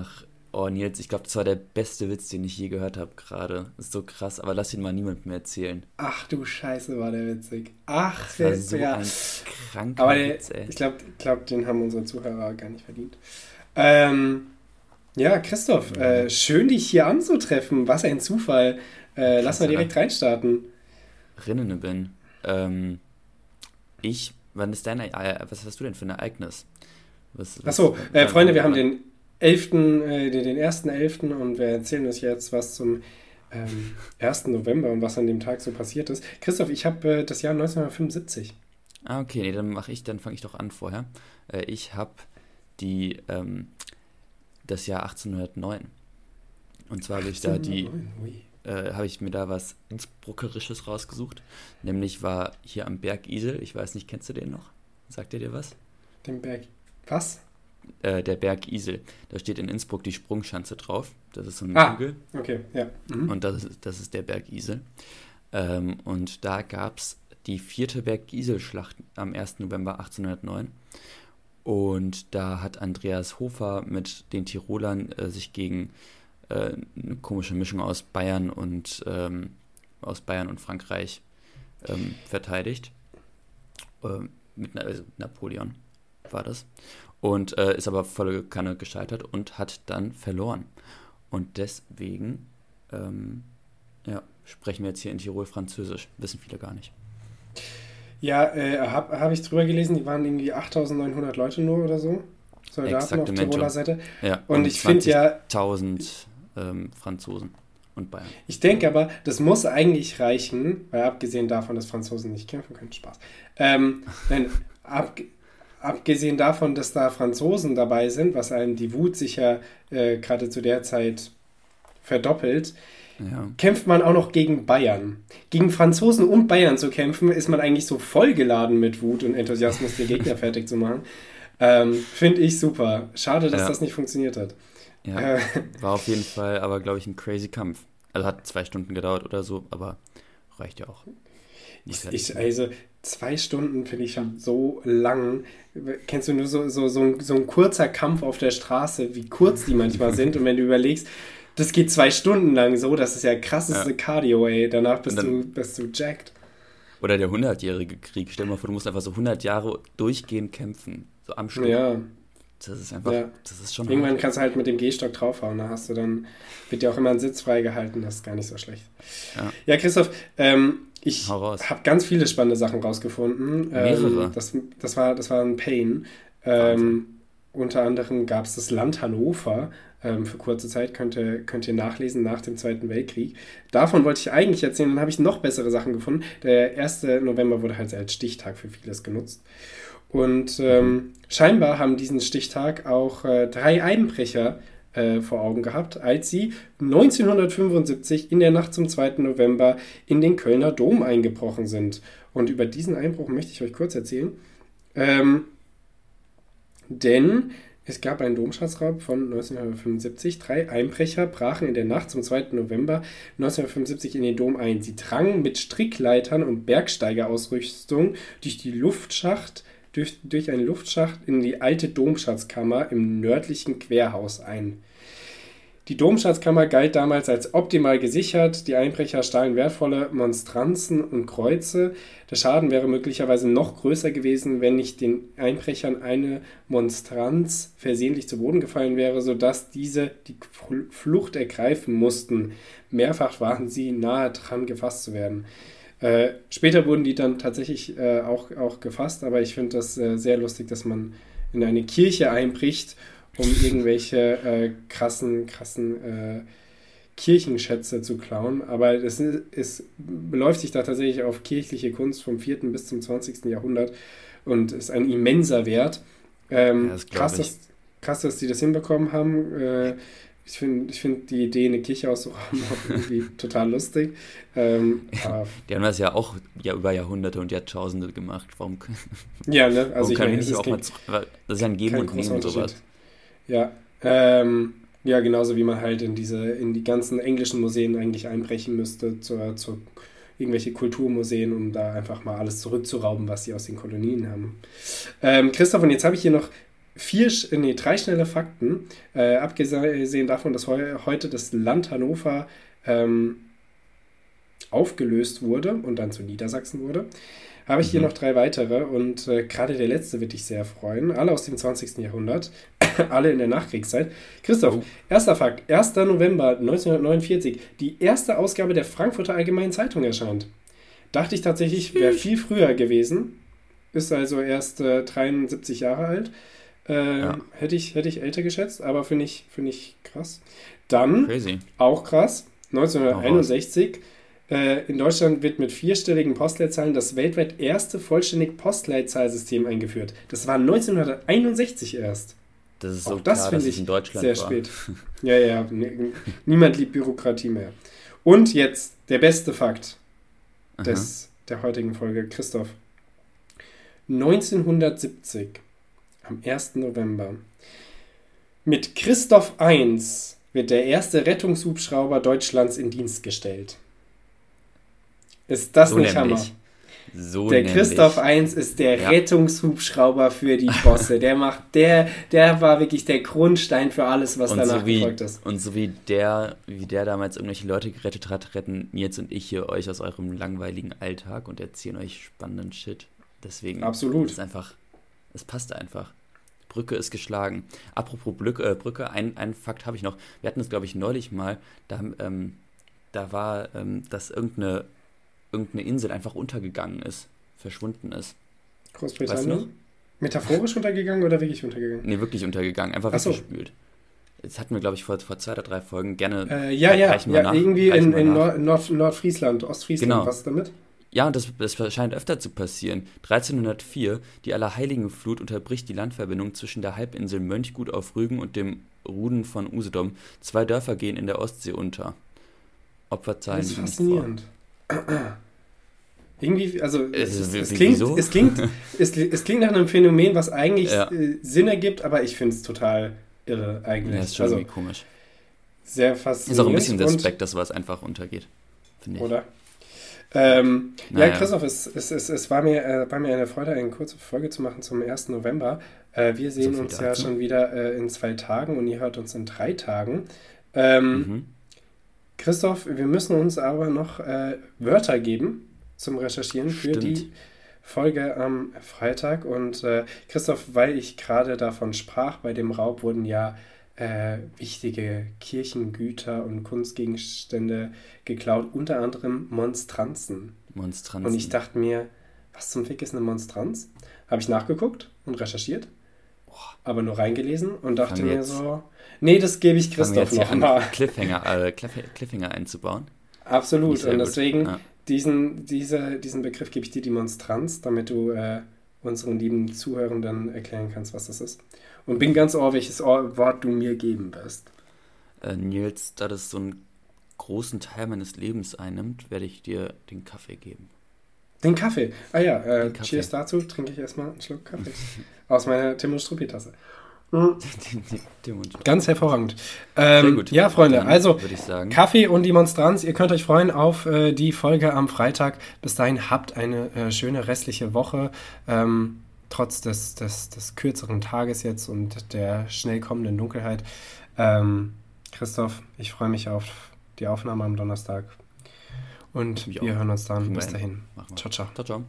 Ach, oh Nils, ich glaube, das war der beste Witz, den ich je gehört habe gerade. Ist so krass, aber lass ihn mal niemand mehr erzählen. Ach du Scheiße, war der witzig. Ach, Das war so ja. ein kranker Aber der, Witz, ey. ich glaube, glaub, den haben unsere Zuhörer gar nicht verdient. Ähm, ja, Christoph, äh, schön dich hier anzutreffen. Was ein Zufall. Äh, lass mal direkt reinstarten. Rinnene bin. Ähm, ich, wann ist dein, E- was hast du denn für ein Ereignis? Was, was- Achso, äh, Freunde, wir haben den 11., äh, den, den 1.11. und wir erzählen euch jetzt was zum ähm, 1. November und was an dem Tag so passiert ist. Christoph, ich habe äh, das Jahr 1975. Ah, okay, nee, dann mache ich, dann fange ich doch an vorher. Äh, ich habe die, ähm, das Jahr 1809. Und zwar habe ich da die, äh, habe ich mir da was Innsbruckerisches rausgesucht. Nämlich war hier am Berg Isel, ich weiß nicht, kennst du den noch? Sagt ihr dir was? Den Berg. Was? Äh, der Berg Isel. Da steht in Innsbruck die Sprungschanze drauf. Das ist so ein Ah. Hügel. Okay, ja. Mhm. Und das ist, das ist der Berg Isel. Ähm, und da gab es die vierte Berg Isel-Schlacht am 1. November 1809. Und da hat Andreas Hofer mit den Tirolern äh, sich gegen äh, eine komische Mischung aus Bayern und ähm, aus Bayern und Frankreich ähm, verteidigt. Ähm, mit Na- also Napoleon war das. Und äh, ist aber volle Kanne gescheitert und hat dann verloren. Und deswegen ähm, ja, sprechen wir jetzt hier in Tirol Französisch. Wissen viele gar nicht. Ja, äh, habe hab ich drüber gelesen, die waren irgendwie 8900 Leute nur oder so. Soldaten auf Exaktamente. Tiroler Seite. Ja, Und ich finde ja, 20.000 ähm, Franzosen und Bayern. ich denke aber, das muss eigentlich reichen, weil abgesehen davon, dass Franzosen nicht kämpfen können, Spaß. Ähm, nein, ab, abgesehen davon, dass da Franzosen dabei sind, was einem die Wut sicher äh, gerade zu der Zeit verdoppelt, Ja. kämpft man auch noch gegen Bayern. Gegen Franzosen und Bayern zu kämpfen, ist man eigentlich so vollgeladen mit Wut und Enthusiasmus, den Gegner fertig zu machen. Ähm, Finde ich super. Schade, dass Ja. das nicht funktioniert hat. ja. Äh, War auf jeden Fall aber, glaube ich, ein crazy Kampf. Also hat zwei Stunden gedauert oder so, aber reicht ja auch. Fertig. ich, also zwei Stunden finde ich schon so lang. Kennst du nur so, so, so, ein, so ein kurzer Kampf auf der Straße, wie kurz die manchmal sind? Und wenn du überlegst, das geht zwei Stunden lang so, das ist ja krasseste Ja. Cardio, ey. Danach bist, dann- du, bist du jacked. Oder der hundertjährige Krieg. Stell dir mal vor, du musst einfach so 100 Jahre durchgehend kämpfen. So am Stück. Ja. Das ist einfach, Ja. das ist schon Irgendwann hart. kannst du halt mit dem Gehstock draufhauen. Da hast du dann, wird dir auch immer ein Sitz freigehalten. Das ist gar nicht so schlecht. Ja. Ja, Christoph, ähm, ich habe ganz viele spannende Sachen rausgefunden. Mehrere? Ähm, das, das, war, das war ein Pain. Ähm, unter anderem gab es das Land Hannover. Ähm, für kurze Zeit könnt ihr, könnt ihr nachlesen nach dem Zweiten Weltkrieg. Davon wollte ich eigentlich erzählen, dann habe ich noch bessere Sachen gefunden. Der 1. November wurde halt als Stichtag für vieles genutzt. Und ähm, scheinbar haben diesen Stichtag auch äh, drei Einbrecher äh, vor Augen gehabt, als sie 1975 in der Nacht zum 2. November in den Kölner Dom eingebrochen sind. Und über diesen Einbruch möchte ich euch kurz erzählen. Ähm, denn es gab einen Domschatzraub von 1975. Drei Einbrecher brachen in der Nacht zum 2. November 1975 in den Dom ein. Sie drangen mit Strickleitern und Bergsteigerausrüstung durch die Luftschacht, durch, durch einen Luftschacht in die alte Domschatzkammer im nördlichen Querhaus ein. Die Domschatzkammer galt damals als optimal gesichert. Die Einbrecher stahlen wertvolle Monstranzen und Kreuze. Der Schaden wäre möglicherweise noch größer gewesen, wenn nicht den Einbrechern eine Monstranz versehentlich zu Boden gefallen wäre, sodass diese die Fl- Flucht ergreifen mussten. Mehrfach waren sie nahe dran, gefasst zu werden. Äh, später wurden die dann tatsächlich äh, auch, auch gefasst, aber ich finde das äh, sehr lustig, dass man in eine Kirche einbricht, um irgendwelche äh, krassen, krassen äh, Kirchenschätze zu klauen. Aber es, es beläuft sich da tatsächlich auf kirchliche Kunst vom 4. bis zum 20. Jahrhundert und ist ein immenser Wert. Ähm, Ja, das krass, ich. dass, krass, dass die das hinbekommen haben. Äh, ich finde ich find die Idee, eine Kirche auszurauben, auch irgendwie total lustig. Ähm, Die haben das ja auch ja, über Jahrhunderte und Jahrtausende gemacht. Warum, ja, ne? warum Also ich können meine, nicht auch mal Das ist ja ein Geben und Nehmen sowas. Ja, ähm, ja, genauso wie man halt in diese, in die ganzen englischen Museen eigentlich einbrechen müsste, zur, zur irgendwelche Kulturmuseen, um da einfach mal alles zurückzurauben, was sie aus den Kolonien haben. Ähm, Christoph, und jetzt habe ich hier noch vier, nee, drei schnelle Fakten. Äh, abgesehen davon, dass heu, heute das Land Hannover ähm, aufgelöst wurde und dann zu Niedersachsen wurde, habe ich hier mhm. noch drei weitere und äh, gerade der letzte wird dich sehr freuen. Alle aus dem 20. Jahrhundert, alle in der Nachkriegszeit. Christoph, oh. erster Fakt: 1. November 1949, die erste Ausgabe der Frankfurter Allgemeinen Zeitung erscheint. Dachte ich tatsächlich, wäre viel früher gewesen. Ist also erst äh, 73 Jahre alt. Äh, ja. hätte, ich, hätte ich älter geschätzt, aber finde ich, find ich krass. Dann, Crazy. auch krass, 1961 äh, in Deutschland wird mit vierstelligen Postleitzahlen das weltweit erste vollständig Postleitzahlsystem eingeführt. Das war 1961 erst. Das ist so Auch das finde ich in Deutschland sehr war. spät. Ja, ja, niemand liebt Bürokratie mehr. Und jetzt der beste Fakt des, der heutigen Folge, Christoph. 1970, am 1. November, mit Christoph 1 wird der erste Rettungshubschrauber Deutschlands in Dienst gestellt. Ist das so nicht nämlich. Hammer? So der nämlich. Christoph 1 ist der ja. Rettungshubschrauber für die Bosse. Der macht, der, der war wirklich der Grundstein für alles, was und danach so wie, gefolgt ist. Und so wie der, wie der damals irgendwelche Leute gerettet hat, retten Nils und ich hier euch aus eurem langweiligen Alltag und erzählen euch spannenden Shit. Deswegen Absolut. ist einfach, es passt einfach. Brücke ist geschlagen. Apropos Brücke, äh, Brücke ein, ein Fakt habe ich noch. Wir hatten es, glaube ich, neulich mal. Da, ähm, da war, ähm, dass irgendeine irgendeine Insel einfach untergegangen ist, verschwunden ist. Großbritannien? Weißt du Metaphorisch untergegangen oder wirklich untergegangen? Nee, wirklich untergegangen, einfach so. weggespült. Das hatten wir, glaube ich, vor, vor zwei oder drei Folgen gerne. Äh, ja, ja, ja nach, irgendwie in, in Nord, Nord, Nordfriesland, Ostfriesland, genau. was damit? Ja, und das, das scheint öfter zu passieren. 1304, die Allerheiligenflut unterbricht die Landverbindung zwischen der Halbinsel Mönchgut auf Rügen und dem Ruden von Usedom. Zwei Dörfer gehen in der Ostsee unter. Opferzahlen. Das ist faszinierend. Irgendwie, also es, es, klingt, es, klingt, es, es, klingt nach einem Phänomen, was eigentlich ja. äh, Sinn ergibt, aber ich finde es total irre eigentlich. Ja, ist schon also, irgendwie komisch. Sehr faszinierend. Ist auch ein bisschen Respekt, dass was einfach untergeht, finde ich. Oder? Ähm, naja. Ja, Christoph, es, es, es, es war, mir, äh, war mir eine Freude, eine kurze Folge zu machen zum 1. November. Äh, wir sehen so uns ja schon wieder äh, in zwei Tagen und ihr hört uns in drei Tagen. Ähm, mhm. Christoph, wir müssen uns aber noch äh, Wörter geben zum Recherchieren Stimmt. für die Folge am Freitag. Und äh, Christoph, weil ich gerade davon sprach, bei dem Raub wurden ja äh, wichtige Kirchengüter und Kunstgegenstände geklaut, unter anderem Monstranzen. Monstranzen. Und ich dachte mir, was zum Fick ist eine Monstranz? Habe ich nachgeguckt und recherchiert, aber nur reingelesen und dachte mir so, Nee, das gebe ich Christoph nochmal. Cliffhanger, äh, Cliffhanger einzubauen. Absolut. Und deswegen, ja. diesen, diese, diesen Begriff gebe ich dir Demonstranz, damit du äh, unseren lieben Zuhörenden erklären kannst, was das ist. Und bin ganz ohr, welches Wort du mir geben wirst. Äh, Nils, da das so einen großen Teil meines Lebens einnimmt, werde ich dir den Kaffee geben. Den Kaffee? Ah ja, äh, Cheers dazu. Trinke ich erstmal einen Schluck Kaffee. aus meiner Tim und Struppi-Tasse. Mhm. Ganz hervorragend. Ähm, ja, Freunde, also Kaffee und Demonstranz. Ihr könnt euch freuen auf äh, die Folge am Freitag. Bis dahin habt eine äh, schöne restliche Woche. Ähm, trotz des, des, des kürzeren Tages jetzt und der schnell kommenden Dunkelheit. Ähm, Christoph, ich freue mich auf die Aufnahme am Donnerstag. Und wir hören uns dann. Bis dahin. Ciao, ciao. Ciao, ciao.